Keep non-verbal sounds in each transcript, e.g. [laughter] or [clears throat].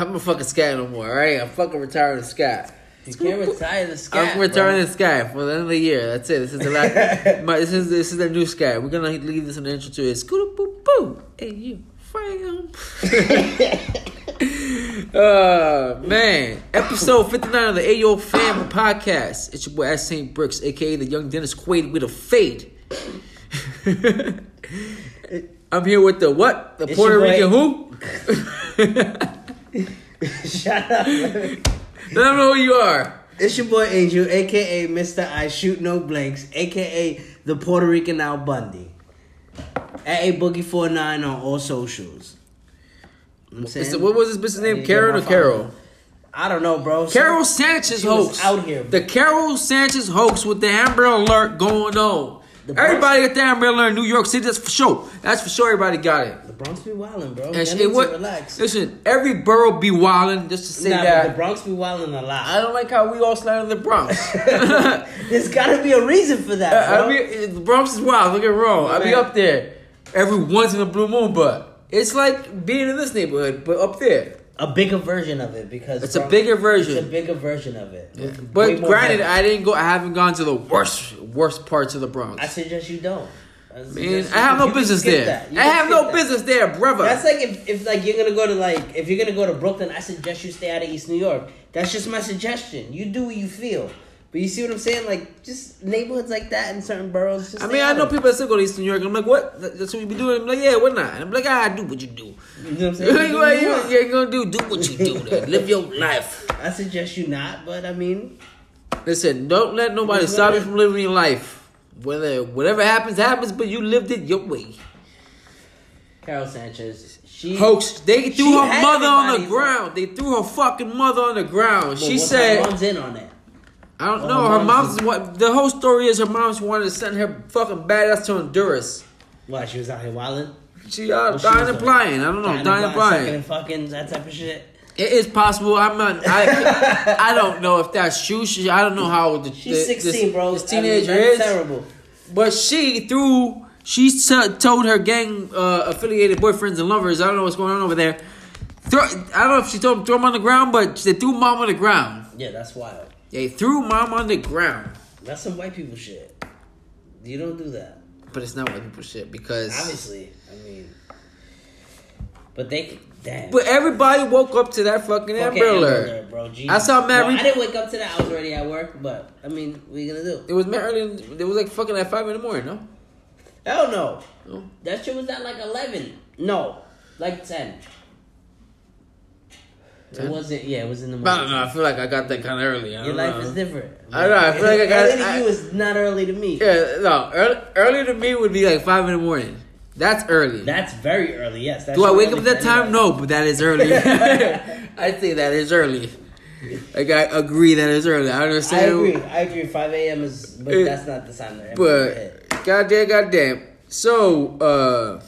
I'm a fucking scat no more. All right, I'm fucking retiring the scat. You can't retire the scat. I'm retiring bro. the scat for the end of the year. That's it. This is the last. [laughs] my, this is this is the new scat. We're gonna leave this in the intro to it. Scooter boop boop. Hey you, fam. [laughs] uh man, episode 59 of the Ayo Fam podcast. It's your boy S Saint Brooks, aka the young Dennis Quaid with a fade. [laughs] I'm here with the what? The It's Puerto Rican who? [laughs] Shut up. I don't know who you are. It's your boy Angel, aka Mr. I Shoot No Blanks, aka the Puerto Rican Al Bundy. At a boogie 49 on all socials. You know what I'm saying? It- what was his business name? need to get Karen or Carol? I don't know, bro. Karol Sanchez hoax. out here. The Karol Sanchez hoax with the Amber Alert going on. The Bronx- everybody got the Amber Alert in New York City. That's for sure. That's for sure. Everybody got it. The Bronx be wildin', bro. And shit, to what? relax. Listen, every borough be wildin'. Just to say Nah, but that. the Bronx be wildin' a lot. I don't like how we all slide in the Bronx. [laughs] There's gotta be a reason for that, bro. I mean, the Bronx is wild. Look at wrong. I be up there every once in a blue moon, but it's like being in this neighborhood, but up there. A bigger version of it because It's a bigger version. It's a bigger version of it. Way But granted. I didn't go. I haven't gone to the worst, worst parts of the Bronx. I suggest you don't. I Man, I have no business there. I have no that. business there, brother. That's like if, if like you're gonna go to like if you're gonna go to Brooklyn, I suggest you stay out of East New York. That's just my suggestion. You do what you feel. But you see what I'm saying? Like just neighborhoods like that in certain boroughs. Just I mean, I know people that still go to East New York. I'm like, what? That- That's what you be doing. I'm like, yeah, what not? I'm like, ah, do what you do. You know what I'm [laughs] saying? Like, You what ain't gonna do? Do what you do. Then. [laughs] Live your life. I suggest you not, but I mean, Listen, don't let nobody stop you from living your life. Whether whatever happens, happens, but you lived it your way. Karol Sanchez, she Hoax. They threw her mother on the ground. They threw her fucking mother on the ground. Well, she said, mom's in on it. I don't Well, know. her Her mom's- what the whole story is. Her mom's wanted to send her fucking badass to Honduras. Why she was out here wilding? She uh, she dying and flying. I don't know. Dying and flying. and fucking that type of shit. It is possible. I'm not. I, [laughs] I don't know if that's true. She, I don't know how the, She's the- 16, this, bro. This I mean, teenager is. terrible. But she threw. She t- told her gang uh, affiliated boyfriends and lovers. I don't know what's going on over there. Throw, I don't know if she told them throw them on the ground, but they threw mom on the ground. Yeah, that's wild. They threw mom on the ground. That's some white people shit. You don't do that. But it's not white people shit because. Obviously, I mean, but they damn. But everybody woke up to that fucking Fucking Amber Alert. Alert, bro. Jesus. I saw Matt Well, Reap- I didn't wake up to that. I was already at work, but I mean, what are you gonna do? It was early. It was like fucking at five in the morning. No. Hell no. No. That shit was at like eleven. No, like ten. It wasn't. Yeah, it was in the I morning. don't know. I feel like I got that kind of early. I Your life know. is different. I don't know, I feel like I got- early to I- you is not early to me. Yeah, no. Early, early to me would be like five in the morning. That's early. That's very early. Yes. Do I wake up at that time? No, but that is early. [laughs] I say that is early. Like I agree that is early. I understand. I agree. I agree. Five a.m. is, but Eh, that's not the time that. But goddamn, goddamn. So uh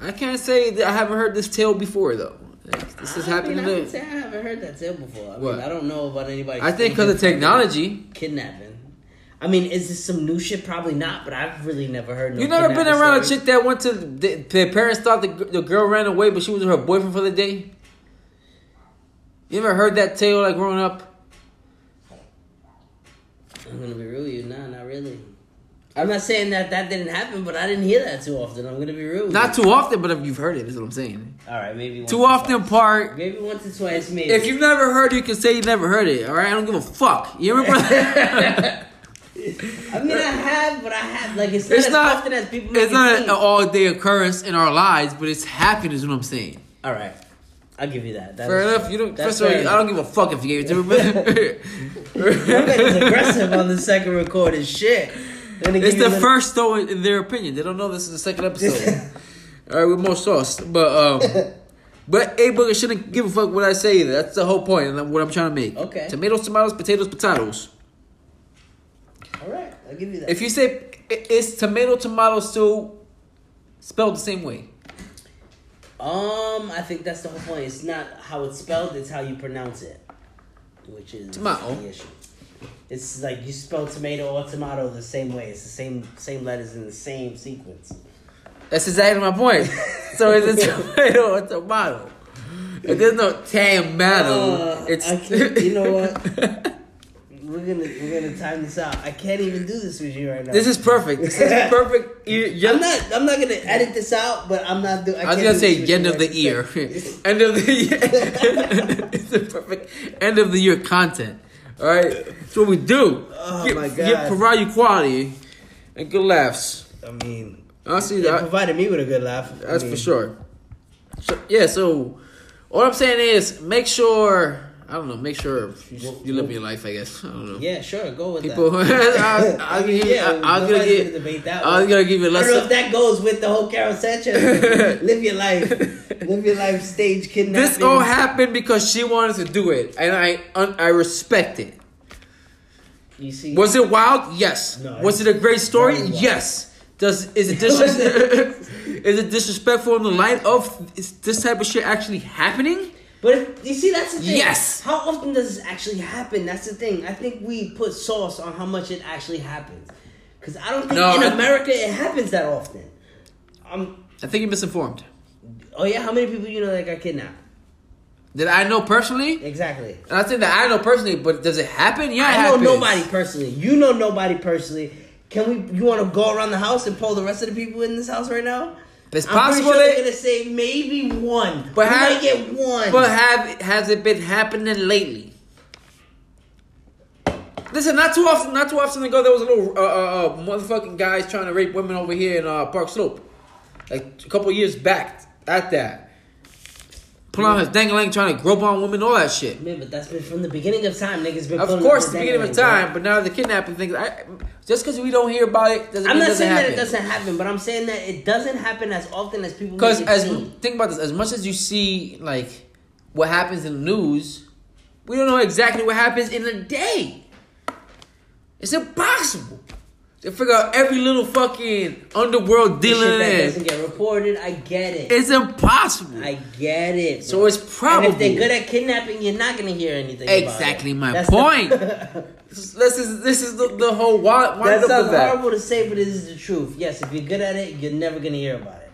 I can't say that I haven't heard this tale before though. Like, this is I mean, I would me. say I haven't heard that tale before. I What? mean, I don't know about anybody. I think because of technology. kidnapping. I mean, is this some new shit? Probably not. But I've really never heard. No You never been around a chick that went to the, the parents thought the, the girl ran away, but she was with her boyfriend for the day. You ever heard that tale like growing up? I'm gonna be real with you. Nah, not really. I'm not saying that that didn't happen, but I didn't hear that too often. I'm gonna be real. Not too often, but if you've heard it, is what I'm saying. All right, maybe once Too often twice. part. Maybe once or twice. Maybe. If you've never heard it, you can say you never heard it. All right, I don't give a fuck. You remember? [laughs] I mean, I have, but I have like it's not it's as not. often as people. It's not an all day occurrence in our lives, but it's happened. Is what I'm saying. All right, I'll give you that. that Fair is- enough. You don't. First of all, I don't give a fuck if you gave it to me. [laughs] My man is aggressive on the second recorded shit. It's the first though, in their opinion. They don't know this is the second episode. [laughs] All right, with more sauce, but um, but A Booger shouldn't give a fuck what I say either. That's the whole point, and what I'm trying to make. Okay. Tomatoes, tomatoes, potatoes, potatoes. All right, I'll give you that. If you say it's tomato, tomato stew, spelled the same way. Um, I think that's the whole point. It's not how it's spelled; it's how you pronounce it, which is Tomato. the issue. It's like you spell tomato or tomato the same way. It's the same same letters in the same sequence. That's exactly my point. so is it [laughs] tomato or tomato? There's no tomato. Uh, it's I can't- you know what? [laughs] We're gonna we're gonna time this out. I can't even do this with you right now. this is perfect. This is [laughs] perfect. Ear, I'm not. I'm not gonna edit this out, but I'm not doing. I was gonna say end of the year, end of the year. it's the perfect end of the year content. All right, that's what we do. Oh, Get- my get- provide you quality and good laughs. I mean, Honestly, that, provided me with a good laugh. I that's mean, for sure. So, yeah. So, what I'm saying is, make sure. I don't know. Make sure you, you live your life. I guess. I don't know. Yeah, sure. Go with People, that. [laughs] I'll, I'll [laughs] I mean, yeah, I'll, I'll gonna give. debate that I was one. gonna give you a I don't know if that goes with the whole Karol Sanchez. [laughs] live your life. Live your life. Stage kidnapping. This all happened because she wanted to do it, and I un, I respect it. You see, Was it wild? Yes. No, was it a great story? Yes. Does is it dis- is it disrespectful in the light of is this type of shit actually happening? But if, you see, that's the thing. Yes. How often does this actually happen? That's the thing. I think we put sauce on how much it actually happens. Because I don't think No, in I- America it happens that often. Um. I think you're misinformed. Oh yeah, how many people you know that got kidnapped? Did I know personally? Exactly. And I think that I know personally, but does it happen? Yeah, I know happens. nobody personally. You know nobody personally. Can we? You want to go around the house and poll the rest of the people in this house right now? It's I'm possible sure they- they're gonna say maybe one. But we have- might get one. But have has it been happening lately? Listen, not too often. Not too often ago, there was a little uh, uh, uh, motherfucking guys trying to rape women over here in uh, Park Slope, like a couple years back. At that, pull out his dangling, trying to grope on women, all that shit. Man, but that's been from the beginning of time. Niggas been. Of pulling course, the the beginning of time, but now the kidnapping thing. I, just because we don't hear about it doesn't I'm mean it not doesn't saying happen. that it doesn't happen, but I'm saying that it doesn't happen as often as people. Because as seem. think about this, as much as you see like what happens in the news, we don't know exactly what happens in a day. It's impossible to figure out every little fucking underworld dealing. that doesn't get reported. I get it. It's impossible. I get it. So bro. it's And if they're good at kidnapping, you're not gonna hear anything. about. Exactly my That's point. [laughs] The, this is this is the, the whole why that wind up sounds that. horrible to say, but it is the truth. Yes, if you're good at it, you're never gonna hear about it.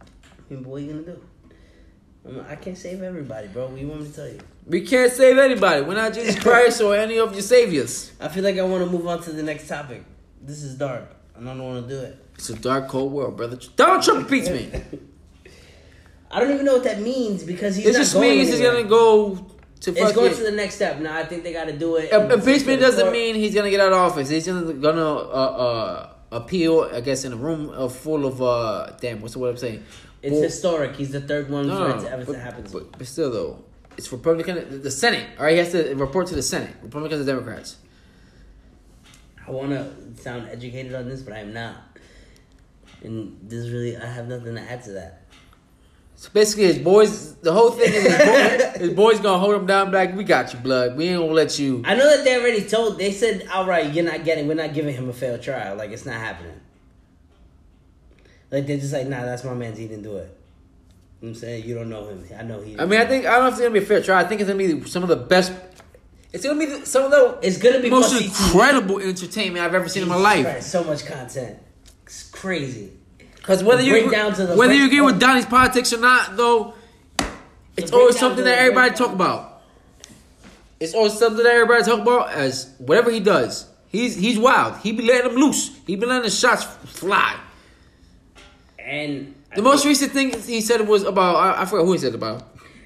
I mean, what are you gonna do? I can't save everybody, bro. What you want me to tell you? We can't save anybody. We're not Jesus [laughs] Christ or any of your saviors. I feel like I want to move on to the next topic. This is dark. I don't want to do it. It's a dark, cold world, brother. Donald Trump impeachment. [laughs] I don't even know what that means because he's It not just going means he's gonna go to It's going to the next step. Now I think they got to do it. Uh, Impeachment doesn't Court. mean he's gonna get out of office. He's gonna gonna uh, uh, appeal. I guess in a room of full of uh, damn. What's word I'm saying? it's historic. He's the third one no, for no, it to ever but, to happen. but, but still though, it's Republican. The Senate. All right, he has to report to the Senate. Republicans and Democrats. I want to sound educated on this, but I'm not. And this is really, I have nothing to add to that. So basically, his boys. The whole thing is his, boy, his boys gonna hold him down. Like we got you, blood. We ain't gonna let you. I know that they already told. They said "All right, "You're not getting. We're not giving him a fair trial. Like it's not happening." Like they're just like, "Nah, that's my man's. He didn't do it." You know what I'm saying you don't know him. I know he. I mean, I think I don't know if it's gonna be a fair trial. I think it's gonna be some of the best. It's gonna be the, some of the it's gonna be most must-see TV. incredible entertainment I've ever seen in my life. Christ, so much content. It's crazy. Because whether The you breakdowns of the whether you agree with Donnie's politics or not, though, it's always something that everybody talk about. It's always something that everybody talk about as whatever he does. He's he's wild. He be letting them loose. He be letting the shots fly. And The most recent thing he said was about I, I forgot who he said about.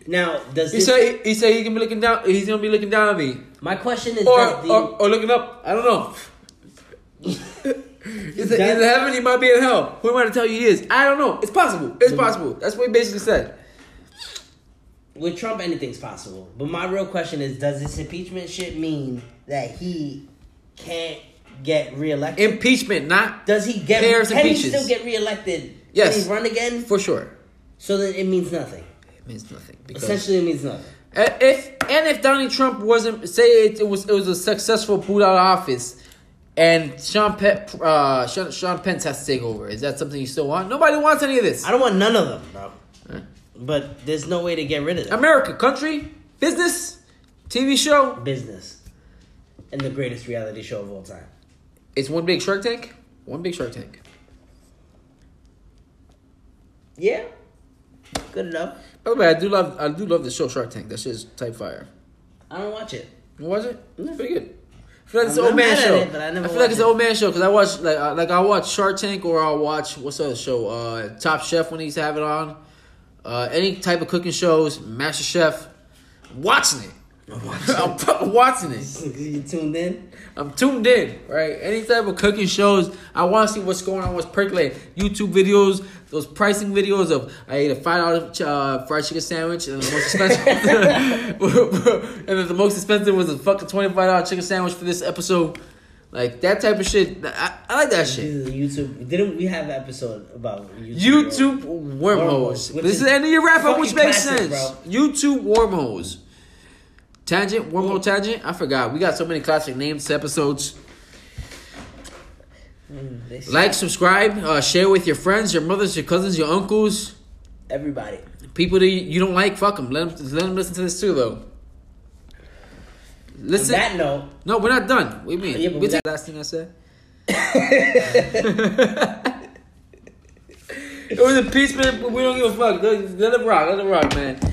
Now does He this, said he said he's gonna be looking down. He's gonna be looking down at me, my question is or the, or, or looking up. I don't know. [laughs] He's in heaven. He might be in hell. Who am I to tell you he is? I don't know. It's possible. It's possible. That's what he basically said. with Trump, anything's possible. But my real question is, does this impeachment shit mean that he can't get reelected? Impeachment, not does he get? Can he still get reelected? Yes. Can he run again? for sure. So then it means nothing. It means nothing. Because Essentially, it means nothing. If and if Donald Trump wasn't say it, it was it was a successful boot out of office, and Sean Pe- uh, Sean, Sean Pence has to take over, is that something you still want? Nobody wants any of this. I don't want none of them, bro. Huh? But there's no way to get rid of them. America, country, business, TV show. Business. And the greatest reality show of all time. It's one big Shark Tank. One big Shark Tank. Yeah. Good enough. By the way, I do love I do love the show Shark Tank. That shit's type fire. I don't watch it. You watch it? It's pretty good. I feel like it's I'm an old man show. it, but I never feel like it's an old man show because I watch like I, like I watch Shark Tank or I'll watch what's the other show? Uh, Top Chef when he's having it on. Uh, any type of cooking shows, Master Chef. Watching it. I'm [laughs] watching it. you tuned in? I'm tuned in, right? Any type of cooking shows, I want to see what's going on, what's percolating. YouTube videos, those pricing videos of I ate a five dollar uh, fried chicken sandwich, and the most expensive, [laughs] and then the most expensive was a fucking twenty five dollar chicken sandwich for this episode. Like that type of shit, I, I like that shit. YouTube. Didn't we have an episode about YouTube? YouTube Wormholes, wormholes. This is is the end of your wrap up, which makes classic, sense. bro. YouTube wormholes. Tangent, one more tangent. I forgot. We got so many classic names episodes. Mm, Like, subscribe, uh, share with your friends, your mothers, your cousins, your uncles, everybody. people that you don't like. Fuck them. Let them let them listen to this too, though. On Listen. that note, no, we're not done. What do you mean? Yeah, but we take last thing I said. [laughs] [laughs] it was a piece, man. But we don't give a fuck. Let, let it rock. Let it rock, man.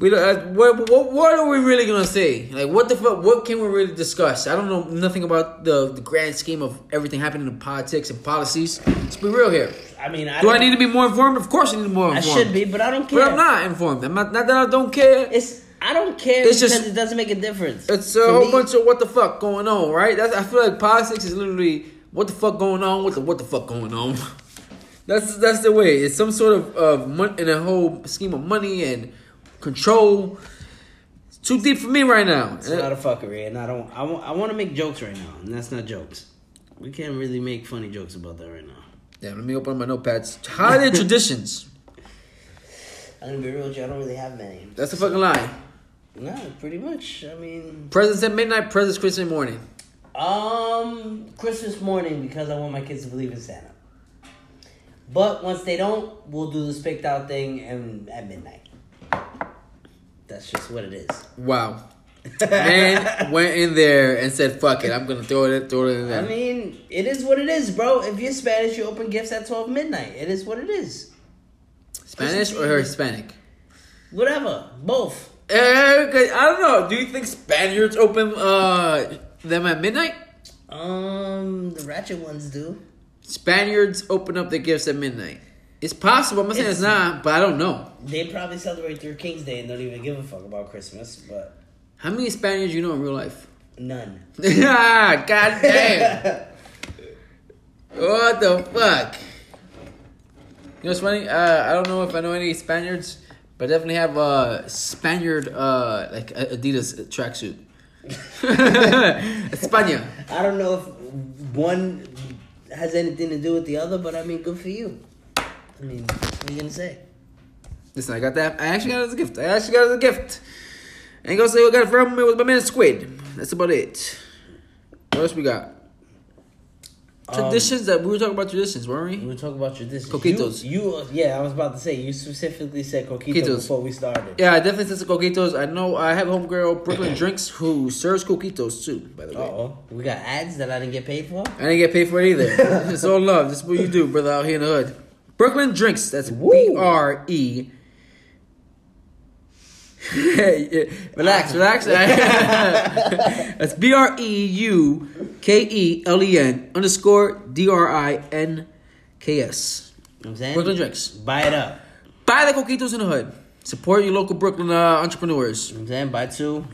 We don't, uh, what, what what are we really gonna say? Like, what the fuck? What can we really discuss? I don't know nothing about the the grand scheme of everything happening in politics and policies. Let's be real here. I mean, I Do I need to be more informed? Of course, I need to be more informed. I should be, but I don't care. but I'm not informed. I'm not. Not that I don't care. It's I don't care It's because just- it doesn't make a difference. It's a To whole me, bunch of what the fuck going on, right? That's, I feel like politics is literally what the fuck going on, what the what the fuck going on. [laughs] that's that's the way. It's some sort of of mon- in a whole scheme of money and control. It's too deep for me right now. It's not a fuckery, and I don't. I want. I want to make jokes right now, and that's not jokes. We can't really make funny jokes about that right now. Yeah, let me open up my notepads. Holiday [laughs] traditions. I'm gonna be real with you. I don't really have many. That's a fucking lie. No, pretty much. I mean, Presents at midnight. Presents Christmas morning. um, Christmas morning because I want my kids to believe in Santa. But once they don't, we'll do the spicked out thing and at midnight. That's just what it is. Wow. [laughs] Man went in there and said, "Fuck it, I'm gonna throw it, throw it in there." I mean, it is what it is, bro. If you're Spanish, you open gifts at twelve midnight. It is what it is. Spanish or Hispanic? Whatever, both. Eh, okay, I don't know. Do you think Spaniards open uh them at midnight? Um, the ratchet ones do. Spaniards open up their gifts at midnight. It's possible. I'm not saying it's, It's- not, but I don't know. They probably celebrate their King's Day and don't even give a fuck about Christmas, but How many Spaniards you know in real life? none. ah, [laughs] god damn. [laughs] what the fuck? You know what's funny? Uh, I don't know if I know any Spaniards, but I definitely have a Spaniard uh like Adidas tracksuit. [laughs] España. I don't know if one has anything to do with the other, but I mean, good for you. I mean, what are you gonna say? Listen, I got that. I actually got it as a gift. I actually got it as a gift. I ain't gonna say what I got it from. It was my man Squid. That's about it. What else we got? Traditions that we were talking about traditions, weren't We we? were talking about traditions. Coquitos. You, you, yeah, I was about to say. You specifically said coquito Coquitos. before we started. Yeah, I definitely said coquitos. I know I have a homegirl, Brooklyn Drinks, who serves coquitos too. By the Uh way, oh, we got ads that I didn't get paid for. I didn't get paid for it either. [laughs] it's all love. This is what you do, brother, out here in the hood. Brooklyn Drinks. That's. B R E. [laughs] relax, relax. [laughs] That's B R E U K E L E N underscore D R I N K S. You know I'm saying? Brooklyn Drinks. Buy it up. Buy the coquitos in the hood. Support your local Brooklyn uh, entrepreneurs. You know I'm saying? Buy two.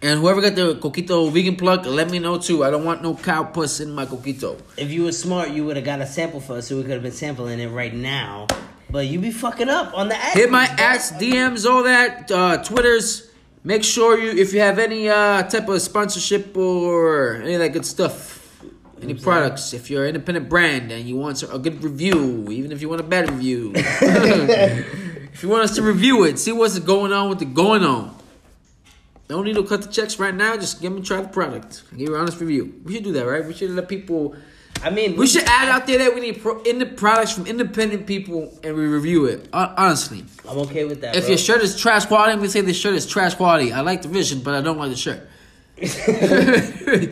And whoever got the coquito vegan plug, let me know too. I don't want no cow puss in my coquito. If you were smart, you would have got a sample for us, so we could have been sampling it right now. But you be fucking up on the ad. Hit my ads, DMs, all that, uh, Twitters. Make sure you, if you have any uh, type of sponsorship or any of that good stuff, any products, if you're an independent brand and you want a good review, even if you want a bad review, [laughs] [laughs] if you want us to review it, see what's going on with the going on. Don't need to cut the checks right now. Just give me try the product. Give you an honest review. We should do that, right? We should let people. I mean, We should add out there that we need pro, in the products from independent people and we review it. Honestly, I'm okay with that. if bro. your shirt is trash quality, we say the shirt is trash quality. I like the vision, but I don't like the shirt. [laughs]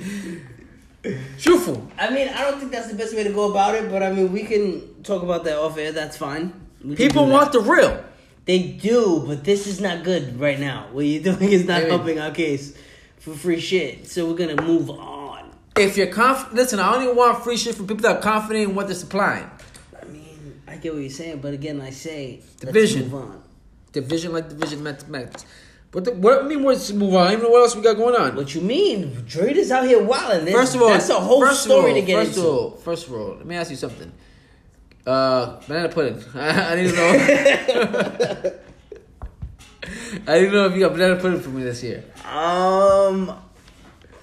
Truthful. I mean, I don't think that's the best way to go about it, but I mean, we can talk about that off air. That's fine. We People want the real. They do, but this is not good right now. What you're [laughs] doing is not helping our case for free shit. So we're gonna move on. If you're confident, listen, I only want free shit from people that are confident in what they're supplying. I mean, I get what you're saying, but again, I say Division. Let's move on. Division like division mathematics. But the, what I mean, what's move on? I don't even know what else we got going on. What you mean? Drake is out here wilding. First of all, that's a whole story all, to get first into. Of all, first of all, let me ask you something. Uh, banana pudding. [laughs] I, need to know. [laughs] I didn't know if you got banana pudding for me this year. Um,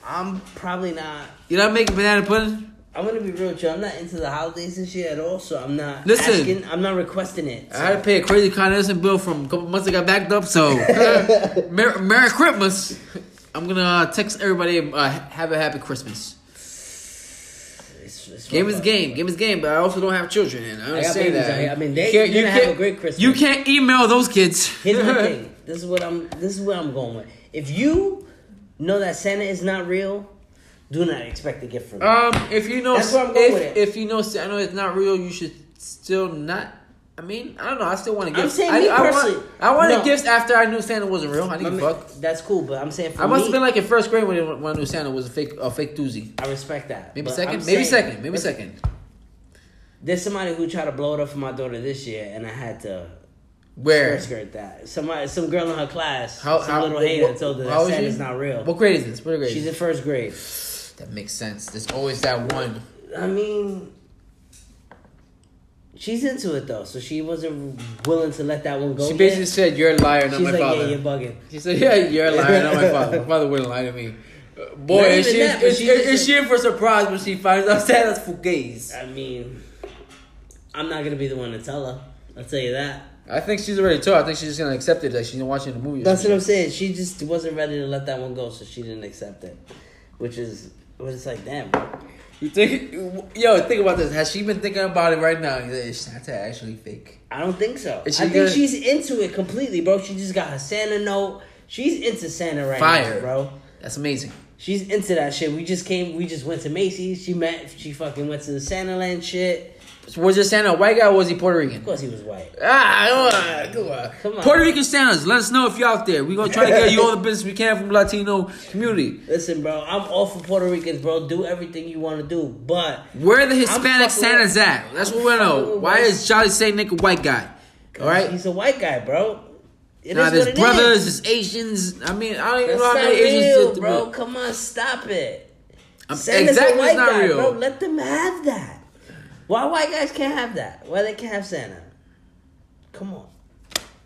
I'm probably not. You're not making banana pudding? I'm gonna be real with you. I'm not into the holidays this year at all, so I'm not Listen. asking. I'm not requesting it. I had to pay a crazy Con Edison bill from a couple months I got backed up. So, [laughs] Merry, Merry Christmas. I'm gonna uh, text everybody. Uh, have a happy Christmas. Game is game. Game is game. But I also don't have children, and I I got understand babies that. I mean, they- You can't- you gonna have a great Christmas. You can't email those kids. Here's my [laughs] thing. This is what I'm. This is where I'm going with. If you know that Santa is not real, do not expect a gift from me. Um, if you know, That's where I'm going if, with it. if you know, I know it's not real. You should still not. I mean, I don't know. I still want to give. I'm saying I, me I want, personally. I wanted No. gifts after I knew Santa wasn't real. I didn't fuck. That's cool, but I'm saying for I must me, have been like in first grade when, when I knew Santa was a fake, a fake doozy. I respect that. Maybe second, I'm maybe saying- second, maybe second. There's somebody who tried to blow it up for my daughter this year, and I had to Where? skirt that. Somebody, some girl in her class, How- some how- little what- hater what- told her that is Santa's not real. What grade is this? What grade? She's in first grade. that makes sense. There's always that one. I mean, she's into it though, so she wasn't willing to let that one go. She basically yet. said, "You're a liar, not she's my like, father." "Yeah, you're bugging." She said, "Yeah, you're a liar, not my father. My [laughs] father wouldn't lie to me." Uh, Boy, Not is she, that, is, she's is, she in for surprise when she finds out [laughs] Santa's fugazi? I mean, I'm not gonna be the one to tell her. I'll tell you that. I think she's already told. I think she's just gonna accept it. Like she's watching the movie. That's what. I'm saying. She just wasn't ready to let that one go, so she didn't accept it. Which is, what it's like, damn. You think, yo, think about this. Has she been thinking about it right now? Is Santa actually fake? I don't think so. I think gonna- she's into it completely, bro. She just got her Santa note. She's into Santa right Fire. now, bro. That's amazing. She's into that shit. We just came. We just went to Macy's. She met. She fucking went to the Santa Land shit. Was it Santa a white guy or was he Puerto Rican? Of course, he was white. Ah, come on, come on. Puerto Rican Santas, let us know if you're out there. We're gonna try to get you all the [laughs] business we can from the Latino community. Listen, bro. I'm all for Puerto Ricans, bro. Do everything you want to do, but Where the Hispanic Santas with- at? That's I'm what we know. Why is Charlie Saint Nick a white guy? All right. he's a white guy, bro. It is there's brothers, there's Asians. I mean, I don't even That's know how many Asians. real, bro. Come on, stop it. Um, Santa's exactly, a white guy, real. bro. Let them have that. Why white guys can't have that? Why they can't have Santa? Come on.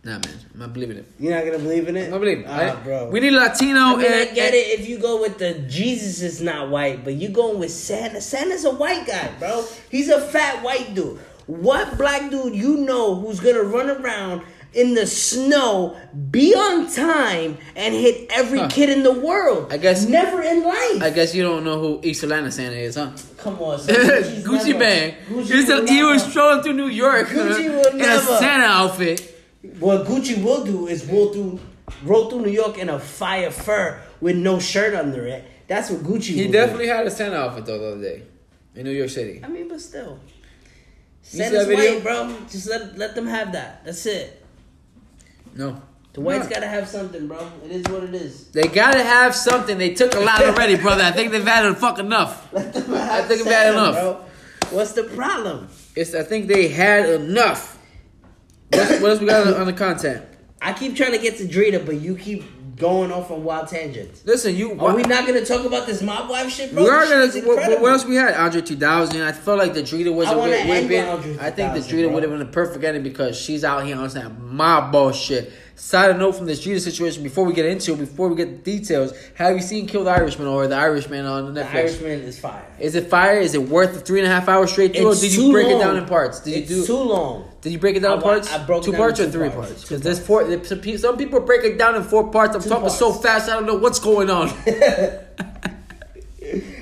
Nah, man, I'm not believing it. You're not gonna believe in it? I'm not believing it. Ah, I- bro. We need Latino I mean, I and get it if you go with the Jesus is not white, but you going with Santa. Santa's a white guy, bro. He's a fat white dude. What black dude you know who's gonna run around in the snow, be on time, and hit every Huh. kid in the world? I guess- never in life. I guess you don't know who East Atlanta Santa is, huh? Come on. [laughs] Gucci never- man. Gucci he, said will he was strolling through New York Gucci will in never. a Santa outfit. What Gucci will do is roll through, roll through New York in a fire fur with no shirt under it. That's what Gucci. He definitely Do. had a Santa outfit though the other day in New York City. I mean, but still, video? white, bro. Just let let them have that. That's it. No, The whites No. gotta have something, bro. It is what it is. They gotta have something. They took a lot already, brother. I think they've had fuck enough. [laughs] Have think I've had enough. bro. What's the problem? It's. I think they had enough. What, what else we got on the, on the content? I keep trying to get to Drita, but you keep going off on wild tangents. Listen, you. Are we not gonna talk about this mob wife shit, bro? We are gonna. What, what else we had? Andre 2000. I felt like the Drita was I a wanna would have end been. with Andre I think the Drita would have been the perfect ending because she's out here on that mob bullshit. Side note from this Drita situation before we get into it, before we get the details, have you seen Kill the Irishman or the Irishman on Netflix? The? Irishman is fire. Is it fire? Is it worth the three and a half hours straight through, or did you break it down in parts? Did it's you do? too long. Did you break it down in I wa- parts? I broke it two down parts in or three parts. parts? Because there's four. Some people break it down in four parts. I'm Two talking so fast, I don't know what's going on. [laughs]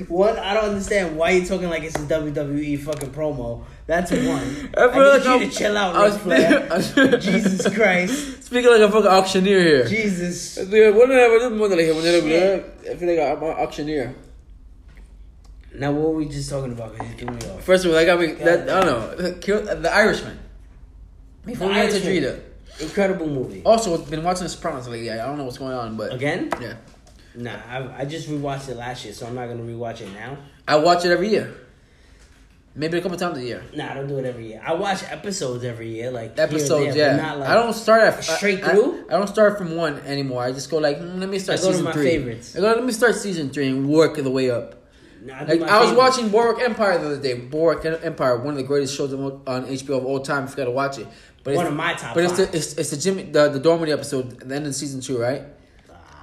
One, I don't understand why you're talking like it's a WWE fucking promo. That's one. [laughs] I, I need like you I'm- to chill out, I Ric Flair. [laughs] Jesus Christ. Speaking like a fucking auctioneer here. Jesus. I feel like- whenever this mundo le dije, whenever- I feel like I'm an auctioneer. Now, what were we just talking about? Because you threw me off. First of all, I got me. That, I don't know. Kill, the Irishman. Before The we get to Irishman. Drita. Incredible movie. Also, been watching The Sopranos lately. I don't know what's going on, but Again? yeah, Nah, I, I just rewatched it last year, so I'm not gonna rewatch it now. I watch it every year. Maybe a couple times a year. Nah, I don't do it every year. I watch episodes every year, like Episodes, there, yeah. Not like I don't start at straight I- I- through? I, don't start from one anymore. I just go like, mm, let me start I go to season my three. favorites. I go, let me start season three and work the way up. Nah, I, Like I was watching Boardwalk Empire the other day. Boardwalk Empire, one of the greatest shows on HBO of all time. If you gotta watch it, but One it's, of my top But it's the it's, it's the Jimmy the the Darmody episode the end of season two, right?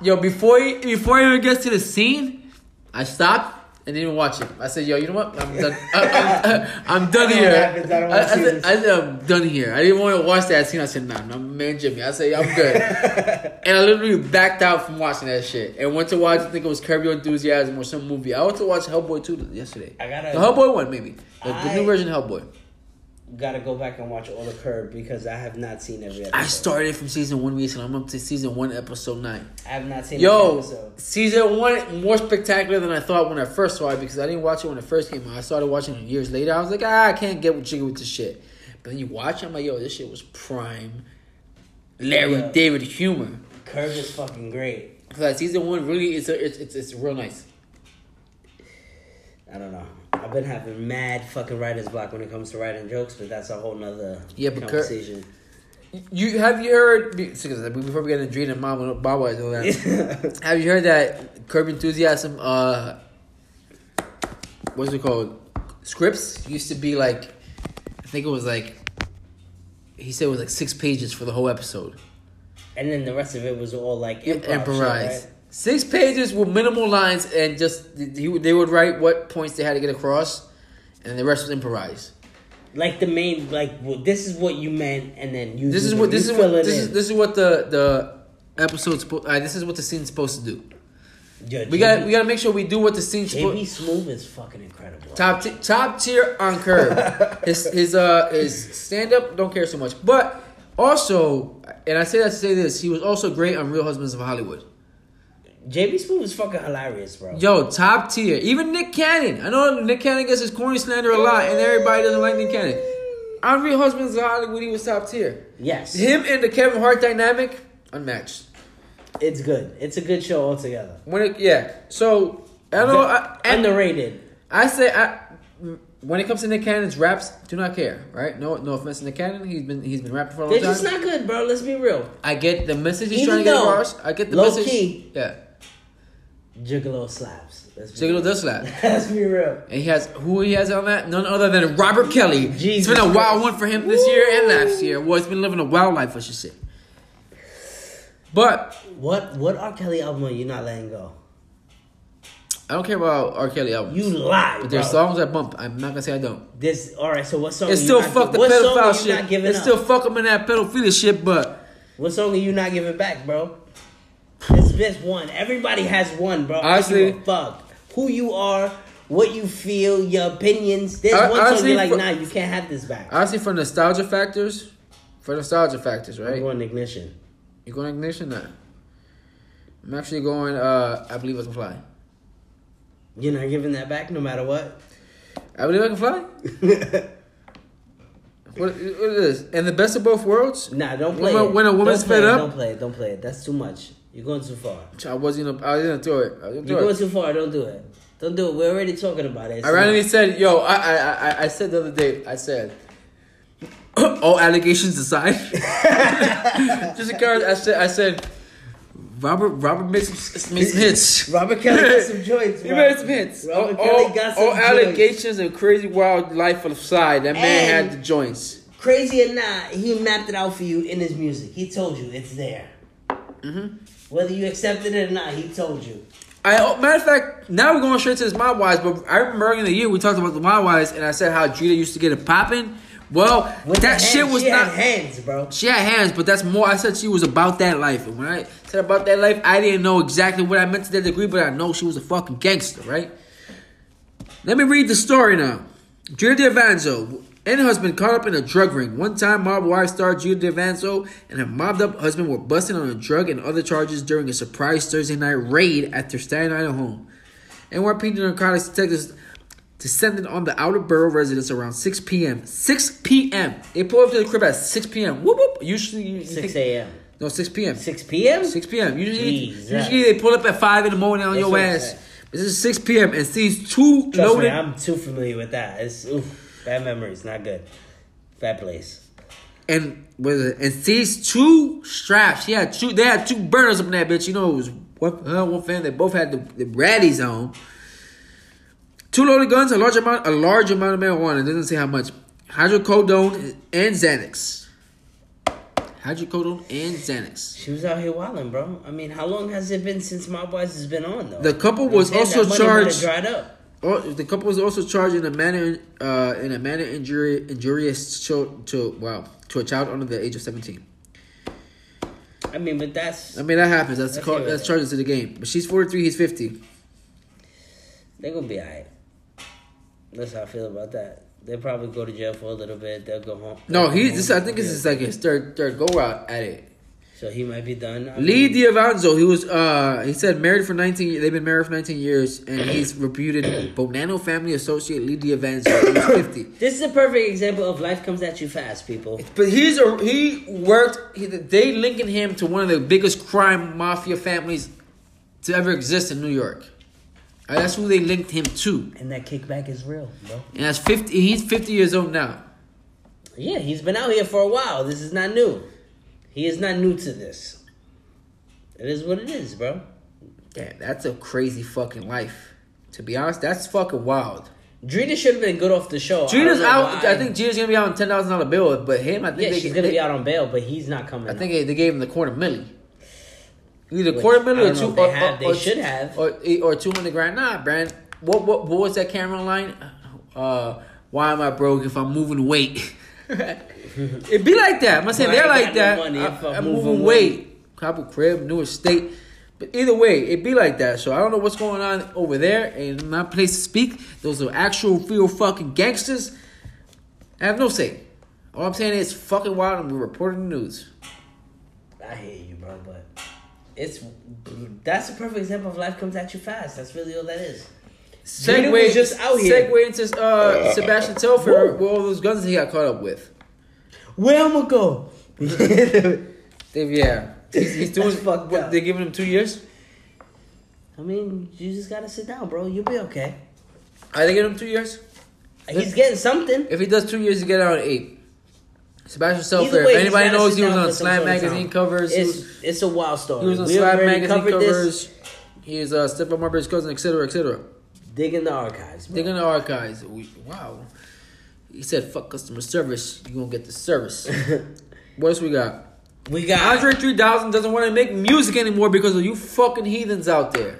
Yo, before he, before he even gets to the scene, I stopped and didn't even watch it. I said, "Yo, you know what? I'm done. I, [laughs] I'm, I'm done here." happens. I don't wanna I, I said. I said, "I'm done here." I didn't want to watch that scene. I said, "Nah, no, man, Jimmy." I said, "I'm good," [laughs] and I literally backed out from watching that shit and went to watch. I think it was Curb Your Enthusiasm or some movie. I went to watch Hellboy two yesterday. I gotta- the Hellboy one, maybe the, the new version of Hellboy. Gotta go back and watch all the Curb because I have not seen every episode. I started from season one recently. I'm up to season one, episode nine. I have not seen every Yo, episode. season one more spectacular than I thought when I first saw it because I didn't watch it when it first came out. I started watching it years later. I was like, ah, I can't get with jiggy with this shit. But then you watch it, I'm like, yo, this shit was prime Larry. David humor. Curb is fucking great. Cause like season one really is a, it's, it's it's real nice. I don't know. I've been having mad fucking writer's block when it comes to writing jokes, but that's a whole nother Yeah, but conversation. You have you heard before we get into Dream and Mom Bob and all that, [laughs] have you heard that Curb Enthusiasm? Uh, what's it called? Scripts used to be like, I think it was like, he said it was like six pages for the whole episode. and then the rest of it was all like Improvised. right? Six pages with minimal lines and just he, they would write what points they had to get across, and the rest was improvised. Like the main, like well, this is what you meant, and then you. This is what this is what this is this is what the the episode's. Uh, this is what the scene's supposed to do. Yo, We got we got to make sure we do what the scene's JB supposed. Smoove is fucking incredible. Top t- top tier on Curb. [laughs] his his uh his stand up don't care so much, but also, and I say that to say this, he was also great on Real Husbands of Hollywood. JB Smoove is fucking hilarious, bro. Yo, top tier. Even Nick Cannon. I know Nick Cannon gets his corny slander a lot, and everybody doesn't like Nick Cannon. On Real Husbands Hollywood, he was top tier. Yes, Him and the Kevin Hart dynamic, unmatched. it's good. It's a good show altogether. When it, yeah. So I know. I, Underrated. I say I. When it comes to Nick Cannon's raps, do not care, right? No, no offense to Nick Cannon. He's been he's been rapping for a long time. They're just not good, bro. Let's be real. I get the message he's Even trying to get across. I get the low message. key- Yeah, Gigolo slaps. Let's Gigolo real. does slap. [laughs] Let's be real. And he has who he has on that? None other than Robert Kelly. Jesus it's been a wild one for him this year and last year. Well, it's been living a wild life, I should say. But What what R. Kelly album are you not letting go? I don't care about R. Kelly albums. You lie, but bro. there's songs I bump. I'm not gonna say I don't. This all right. So what song? It's are you still not fuck the song are pedophile shit. It's up? still fuck him in that pedophilia shit, but What song are you not giving back, bro? It's just one. Everybody has one, bro. I Honestly- don't give a fuck who you are, what you feel, your opinions. There's I- one honestly, you're like, for- nah, you can't have this back. honestly, for nostalgia factors, for nostalgia factors, right? I'm going ignition. You going ignition now? I'm actually going. uh I believe I can fly. You're not giving that back, no matter what. I believe I can fly. [laughs] What, what is this? And the best of both worlds? Nah, don't play When- it. when a woman's don't play fed it, up? Don't play it. Don't play it. That's too much. You're going too far. I wasn't. Gonna, I gonna do it. I do You're going it. too far. Don't do it. Don't do it. We're already talking about it. It's I randomly said, "Yo," I, I, I, I said the other day. I said, [coughs] "All allegations aside." [laughs] Just a card. I said, I said, Robert, Robert made some, made some [laughs] hits. Robert Kelly got some [laughs] joints. He bro. made some hits. Robert all, Kelly got some all joints. allegations and crazy wild life aside, that man And- had the joints. Crazy or not, he mapped it out for you in his music. He told you it's there. Mm-hmm. Whether you accepted it or not, he told you. I oh, matter of fact, now we're going straight to this Mob Wives, but I remember in the year we talked about the Mob Wives, and I said how Drita used to get it popping. Well, With that shit was she not. had hands, bro. She had hands, but that's more. I said she was about that life, and when I said about that life, I didn't know exactly what I meant to that degree, but I know she was a fucking gangster, right? Let me read the story now. Drita D'Avanzo and her husband caught up in a drug ring. One time, mob wife star Drita D'Avanzo and her mobbed up husband were busted on a drug and other charges during a surprise Thursday night raid at their Staten Island home. NYPD narcotics detectives descended on the outer borough residence around 6 p.m. 6 p.m. They pull up to the crib at 6 p.m. Whoop whoop. Usually, you, you Six a.m. No, 6 p.m. 6 p.m. 6 p.m. Usually, usually they pull up at 5 in the morning on That's your ass. This is 6 p.m. and sees two Trust me, loaded. I'm too familiar with that. It's oof, bad memories, not good. Bad place. and with and sees two straps. Had two. They had two burners up in that bitch. You know, it was one, one fan. They both had the, the raddies on. Two loaded guns, a large amount, a large amount of marijuana. It doesn't say how much. Hydrocodone and Xanax. Hydrocodone and Xanax. She was out here wilding, bro. I mean, how long has it been since My Boys has been on though? The couple was what also charged- dried up. Oh, the couple was also charged in a manner uh, in a manner injury injurious to, to wow to a child under the age of seventeen. I mean, but that's I mean that happens. That's That's called, it. that's charges to the game. But she's forty three. He's fifty. they're gonna be alright. That's how I feel about that. They'll probably go to jail for a little bit. They'll go home. No, he. This. I think this is like his third third go out at it. So he might be done. I Lee mean, D'Avanzo, he was uh he said married for nineteen. They've been married for nineteen years, and he's reputed [clears throat] Bonanno family associate Lee D'Avanzo. [coughs] Fifty. This is a perfect example of life comes at you fast, people. But he's a he worked. He, they linking him to one of the biggest crime mafia families to ever exist in New York. Uh, that's who they linked him to, And that kickback is real, bro. and that's fifty. He's fifty years old now. Yeah, he's been out here for a while. This is not new. He is not new to this. It is what it is, bro. Yeah, that's a crazy fucking life. To be honest, that's fucking wild. Drita should have been good off the show. I don't know out. why. I think Gina's gonna be out on ten thousand dollar bill, but him, I think Yeah, they, she's gonna they- be out on bail, but he's not coming. I out. think they, they gave him the quarter milli. Either Which, quarter I or two. they or, have. They or- should have. Or or two hundred grand. Nah, Brand. What what what was that camera line? Uh, why am I broke if I'm moving weight? [laughs] It'd be like that. I'm not saying they're like no that. if I, I'm moving moving weight. Couple crib, new estate. But either way, it'd be like that. So I don't know what's going on over there. And my place to speak. Those are actual real fucking gangsters. I have no say. All I'm saying is fucking wild and we're reporting the news. I hate you, bro, but it's that's a perfect example of life comes at you fast. That's really all that is. Segue just out here. Segue into uh, Sebastian Telfair with all those guns that he got caught up with. Where I'ma go? [laughs] They, yeah, he's, he's doing. Fucked what, up. they're giving him two years. I mean, you just gotta sit down, bro. You'll be okay. Are they giving him two years? He's getting something. If he does two years, he get out at eight. Sebastian Either Telfair. way, If anybody knows, he was on Slam magazine covers. It's was, it's a wild story. he was on We Slam magazine covered this. covers. He is uh, Stephon Marbury's cousin, etc., etc. Dig in the archives, bro. Dig in the archives. We, wow. He said, "Fuck customer service. You gonna get the service." [laughs] what else we got? we got Andre 3000 doesn't want to make music anymore because of you fucking heathens out there.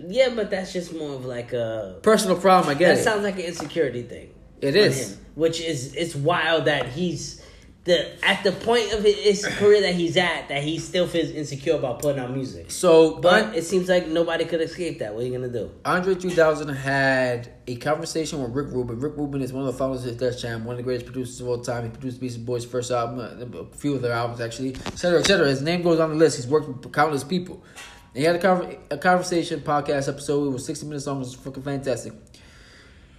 Yeah, but that's just more of like a. Personal problem, I guess That it. sounds like an insecurity thing. It is, him, which is it's wild that he's the at the point of his career that he's at that he still feels insecure about putting out music. So, But it seems like nobody could escape that. What are you gonna do? Andre 3000 had a conversation with Rick Rubin. Rick Rubin is one of the founders of Def Jam, one of the greatest producers of all time. He produced Beastie Boys' first album, uh, a few of their albums actually, etc., etc. His name goes on the list. He's worked with countless people. And he had a, conver- a conversation podcast episode. It was 60 minutes long. It was fucking fantastic.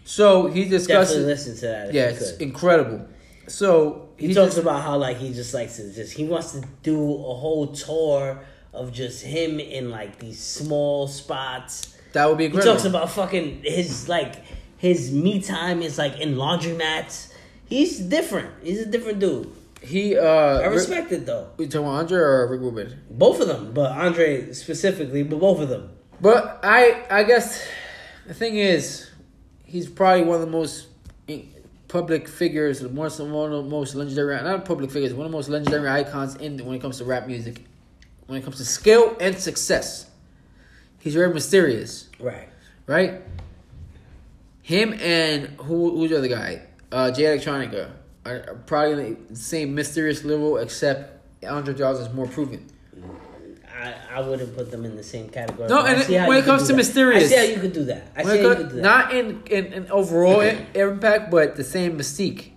So he discussed. Definitely listen to that. Yeah, it's incredible. So He, talks about how like he just likes to just he wants to do a whole tour of just him in like these small spots. that would be great. He talks about fucking his like his me time is like in laundromats. He's different. He's a different dude. he. Uh, I Rick- respect it though. you talking about Andre or Rick Rubin? Both of them, but Andre specifically, but both of them. But I, I guess the thing is, he's probably one of the most public figures, the most one of the most legendary, not public figures, one of the most legendary icons in when it comes to rap music. When it comes to skill and success, he's very mysterious, Right. right? Him and who who's the other guy? Uh, Jay Electronica are, probably the same mysterious level, except Andre 3000 is more proven. I, I wouldn't put them in the same category. No, and how when it comes to that. mysterious- I see how you could do that. I see it how you could do that. not in, in, in overall i- impact, but the same mystique.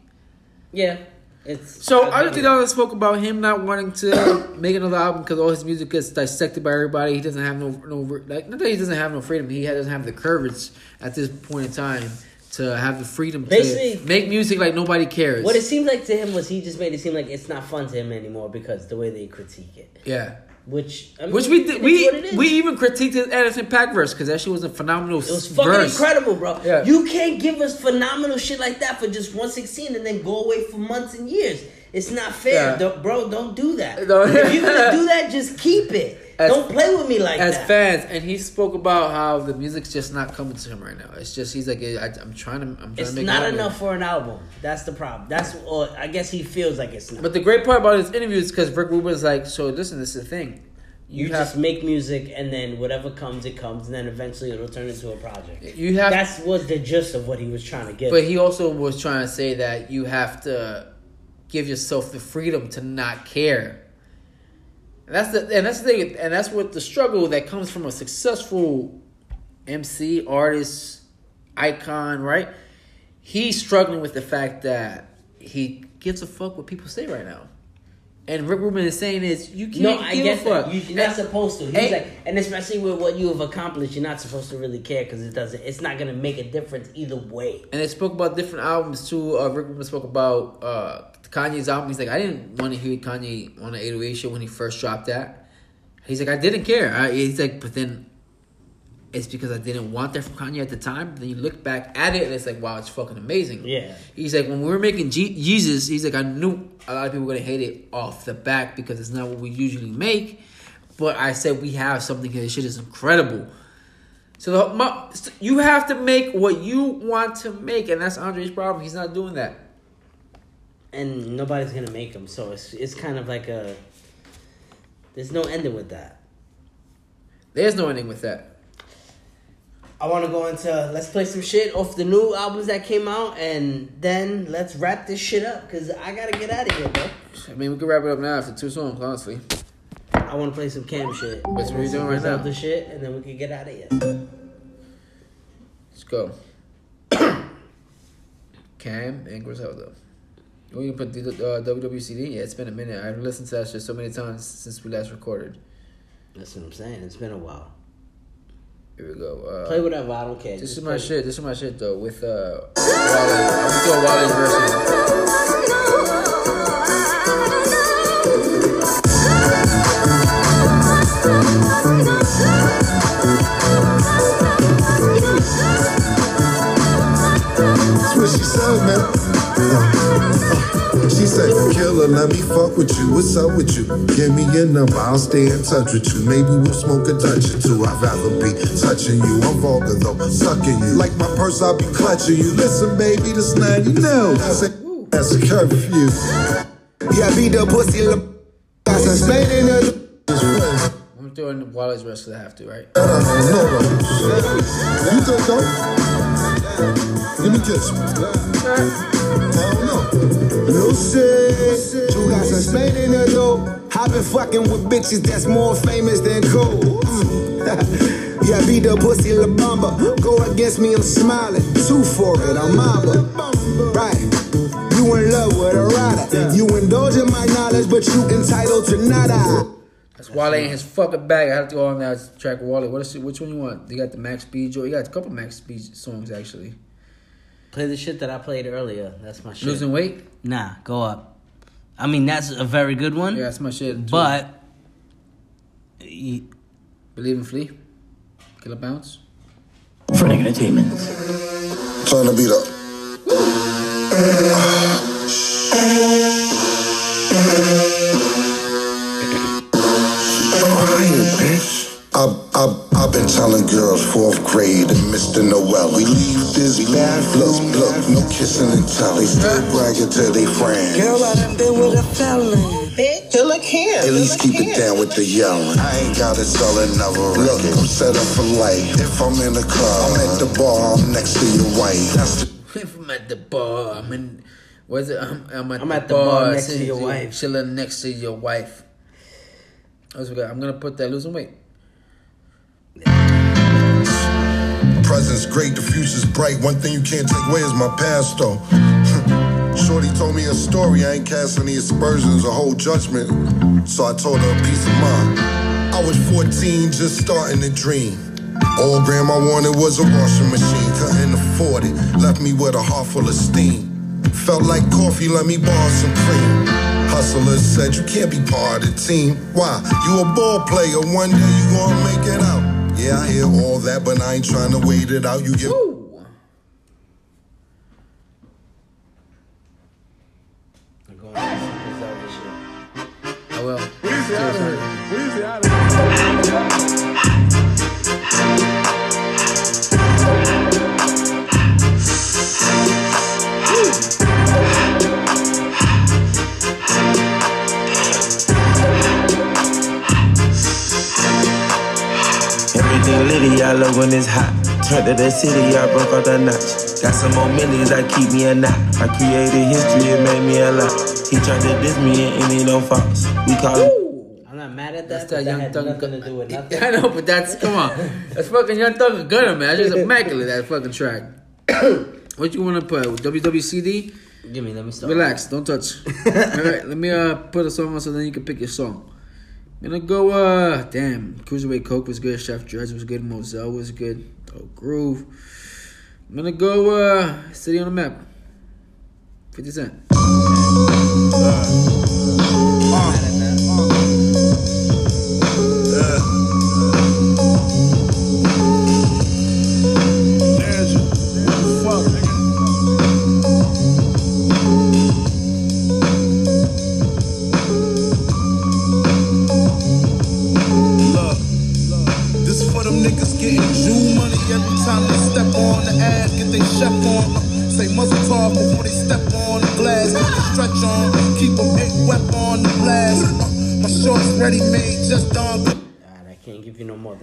yeah, it's So I get it. 3000 spoke about him not wanting to [coughs] make another album because all his music gets dissected by everybody. He doesn't have no no like not that he doesn't have no freedom. He doesn't have the courage at this point in time to have the freedom Basically- to make music like nobody cares. What it seemed like to him was he just made it seem like it's not fun to him anymore because the way they critique it. yeah. Which I mean, Which we did, we what it is. we even critiqued the Anderson .Paak verse because that shit was a phenomenal It was fucking verse. incredible, bro. Yeah. You can't give us phenomenal shit like that for just 116 and then go away for months and years. It's not fair, Yeah. Don't- bro. Don't do that. No. if you're gonna do [laughs] that, just keep it. As- don't play with me like that. As that. fans, and he spoke about how the music's just not coming to him right now. It's just he's like, I, I'm trying to, I'm trying it's to make not enough for an album. That's the problem. That's or I guess he feels like it's not. But the great part about his interview is because Rick Rubin's like, so listen, this is the thing. you have just make music and then whatever comes, it comes, and then eventually it'll turn into a project. you have That's was the gist of what he was trying to get. But he also was trying to say that you have to give yourself the freedom to not care. And that's the and that's the thing, and that's what the struggle that comes from a successful MC, artist, icon, right? He's struggling with the fact that he gives a fuck what people say right now. And Rick Rubin is saying is you can't No, I give a fuck. that. You're not And- supposed to. He's and- like, and especially with what you have accomplished, you're not supposed to really care because it doesn't. It's not gonna make a difference either way. And they spoke about different albums too. Uh, Rick Rubin spoke about uh, Kanye's album. He's like, I didn't want to hear Kanye on the 808 show when he first dropped that. He's like, I didn't care. I, he's like, but then it's because I didn't want that from Kanye at the time. Then you look back at it and it's like, wow, it's fucking amazing. Yeah. He's like, when we were making G- Yeezus, he's like, I knew a lot of people were gonna hate it off the back because it's not what we usually make. But I said we have something here. This shit is incredible. So the, my, you have to make what you want to make, and that's Andre's problem. He's not doing that. And nobody's gonna make them, so it's it's kind of like a. There's no ending with that. There's no ending with that. I want to go into let's play some shit off the new albums that came out, and then let's wrap this shit up because I gotta get out of here, bro. I mean, we could wrap it up now after two songs, honestly. I want to play some cam shit. What's what we're doing right now. The shit, and then we can get out of here. Let's go. [coughs] Cam and Griselda. You want to put the uh, WWCD? Yeah, it's been a minute. I've listened to that shit so many times since we last recorded. That's what I'm saying. It's been a while. Here we go. Uh, Play whatever. I don't care. This Just is my play. shit. This is my shit though. With uh, [coughs] Wale. I'm gonna do a Wale's version. Fuck with you. What's up with you? Give me your number, I'll stay in touch with you. Maybe we'll smoke a Dutch or two. I'd rather be touching you. I'm vulgar though, sucking you. Like my purse, I'll be clutching you. Listen, baby, this night, you know. That's a curfew. Yeah, be the pussy. la- Got some spade the. I'm verse because I have to, right? Uh, no, no. You good, though? Let me kiss you. I don't know. No shit. You got some spade in the door. I've been fucking with bitches that's more famous than cool. [laughs] yeah, beat the pussy La Bamba. Go against me, I'm smiling. Two for it, I'm Mamba. Right. You in love with a rider. You indulge in my knowledge, but you entitled to nada. That's Wale in his fucking bag. I have to go on that track with Wale. What is it? Which one you want? You got the Max Speed Joe. You got a couple Max Speed songs actually. Play the shit that I played earlier. That's my shit. Losing weight. Nah, go up. I mean, that's a very good one. Yeah, that's my shit. too. But y- believe in Flea. Killer Bounce. Frenetic Entertainment. Turn the beat up. [sighs] I've, I've, I've been telling girls fourth grade and Mr. Noel. We leave Disney, look, look, no kissing and telling. Still bragging to they friends. Girl, I done been with a felon. Bitch, Killa Cam. At least keep it down with the yelling. I ain't gotta sell another Look, I'm set up for life. If I'm in the club, I'm at the bar, I'm next to your wife. That's the If I'm at the bar, I'm in. What's it? I'm, I'm at, I'm the, at the bar next to sitting your wife. chilling next to your wife. That's what we. I'm gonna put that losing weight. Present's great, the future's bright. One thing you can't take away is my past, though. [laughs] Shorty told me a story, I ain't cast any aspersions or hold judgment. So I told her a piece of mind. I was 14, just starting to dream. All grandma wanted was a washing machine, the afford it. Left me with a heart full of steam. Felt like coffee, let me borrow some cream. Hustlers said you can't be part of the team. Why? You a ball player, one day you gonna make it out. Yeah, I hear all that, but I ain't trying to wait it out. You get Ooh. City, I broke out the notch. Got some more millions, I keep me a knot. I created history, it made me a lot. He tried to diss me and any no false. We call it. I'm not mad at that, That's but that that young had thug. nothing to do with [laughs] nothing. I know, but that's come on. That's fucking young thug and Gunna, man. That's just immaculate. That fucking track. [coughs] what you want to put? WWCD? Give me, let me start. Relax, don't touch. [laughs] All right, let me uh put a song on so then you can pick your song. Gonna go. uh Damn, Cruiserweight Coke was good. Chef Dredge was good. Moselle was good. Oh, Groove. I'm gonna go. uh City on the Map. Fifty Cent.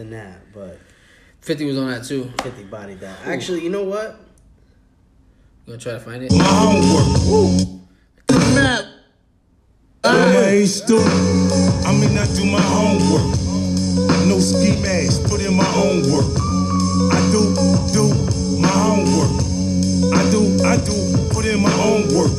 Than that, but 50 was on that too. 50 body that. Actually, you know what? You gonna try to find it? My homework. The map. my age. I mean, I do my homework. No ski mask, put in my own work. I do, do my homework. I do, I do, put in my own work.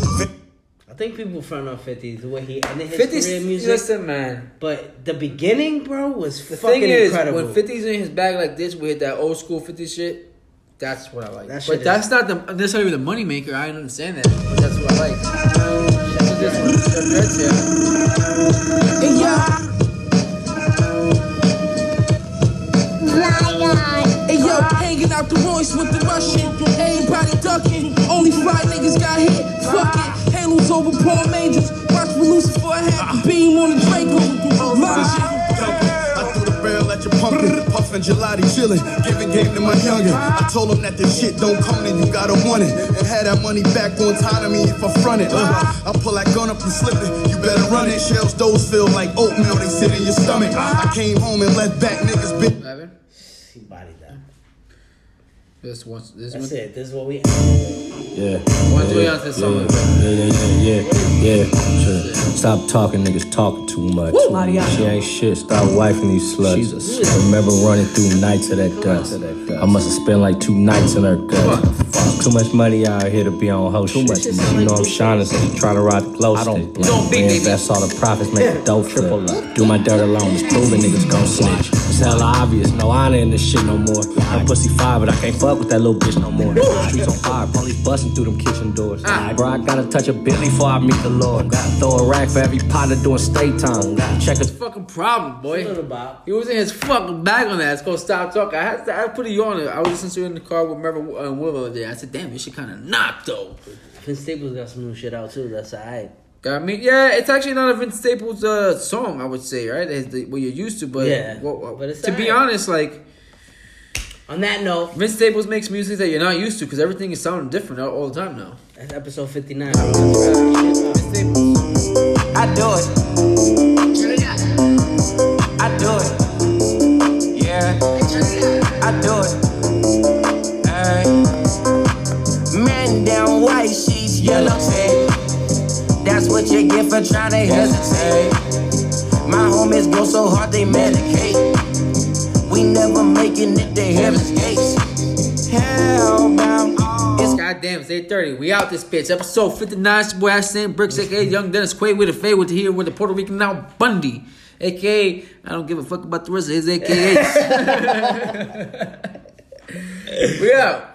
I think people front on 50 the way he ended his 50 career music. Listen, man. But the beginning, bro, was The fucking thing is, incredible. when 50's in his bag like this with that old school 50 shit, that's what I like. That but that's not the necessarily the money maker. I understand that, but that's what I like. That's what this one. That's yeah. Hey, yo. Hey, yo, hanging out the Royce with the Russian. Everybody ducking. Only five niggas got hit. Fuck it. Halos over Palm Angels. Watch for Lucifer had the beam on the Draco. My. I threw the barrel at your pumpkin, puffin' gelati, chillin', giving game to my youngin'. I told him that this shit don't come and you gotta want it. And had that money back on time to me if I front it. Uh, I pull that gun up and slip it, you better run it. Shells, those feel like oatmeal, they sit in your stomach. I came home and left back niggas bit. Evan? he bodied that. This one. This That's one. it. This is what we ended with. Yeah. One way out this song. Yeah, yeah, yeah, yeah, yeah. Stop talking, niggas talking too much. She ain't shit. Stop wifing these sluts. She's a slut. Remember running through nights of that dust. I must have spent like two nights in her gut. Too much money out here to be on hoe Too much money. You know I'm shining, so you trying to ride the glow I don't stick. blink. Don't big, baby. Reinvest all the profits, make the dough flip. Do my dirt alone, it's proven niggas gon' snitch. It's hella obvious, no honor in this shit no more. I'm pussy fire, but I can't fuck with that little bitch no more. Streets on fire, police busting through them kitchen doors. Ah. Bro, I gotta touch a Billy before I meet the Lord. Gotta throw a rack for every partner doing state time. Check his Fucking problem, boy. He was in his fucking bag on that. It's called Stop Talking. I had to, I put it on it. I was listening to it in the car with Mervin uh, Will the other day. I said, damn, this shit kind of knocked though. Vince Staples got some new shit out too. That's alright. Got me? Yeah, it's actually not a Vince Staples uh, song, I would say, right? It's the, what you're used to, but, Yeah, well, well, but it's to be alright. honest, like On that note, Vince Staples makes music that you're not used to because everything is sounding different all, all the time now. that's episode 59. I do it. I do it. Yeah. I do it. Ay. Man down white sheets, yellow tape. That's what you get for trying to hesitate. My homies go so hard they medicate. We never making it to heaven's gates. Hellbound. It's Goddamn, it's 8.30. We out this bitch. Episode 59. It's boy Sam Bricks, aka Young Dennis Quaid with a fade with here with the Puerto Rican now Bundy. AKA, I don't give a fuck about the rest of his AKAs. [laughs] we out.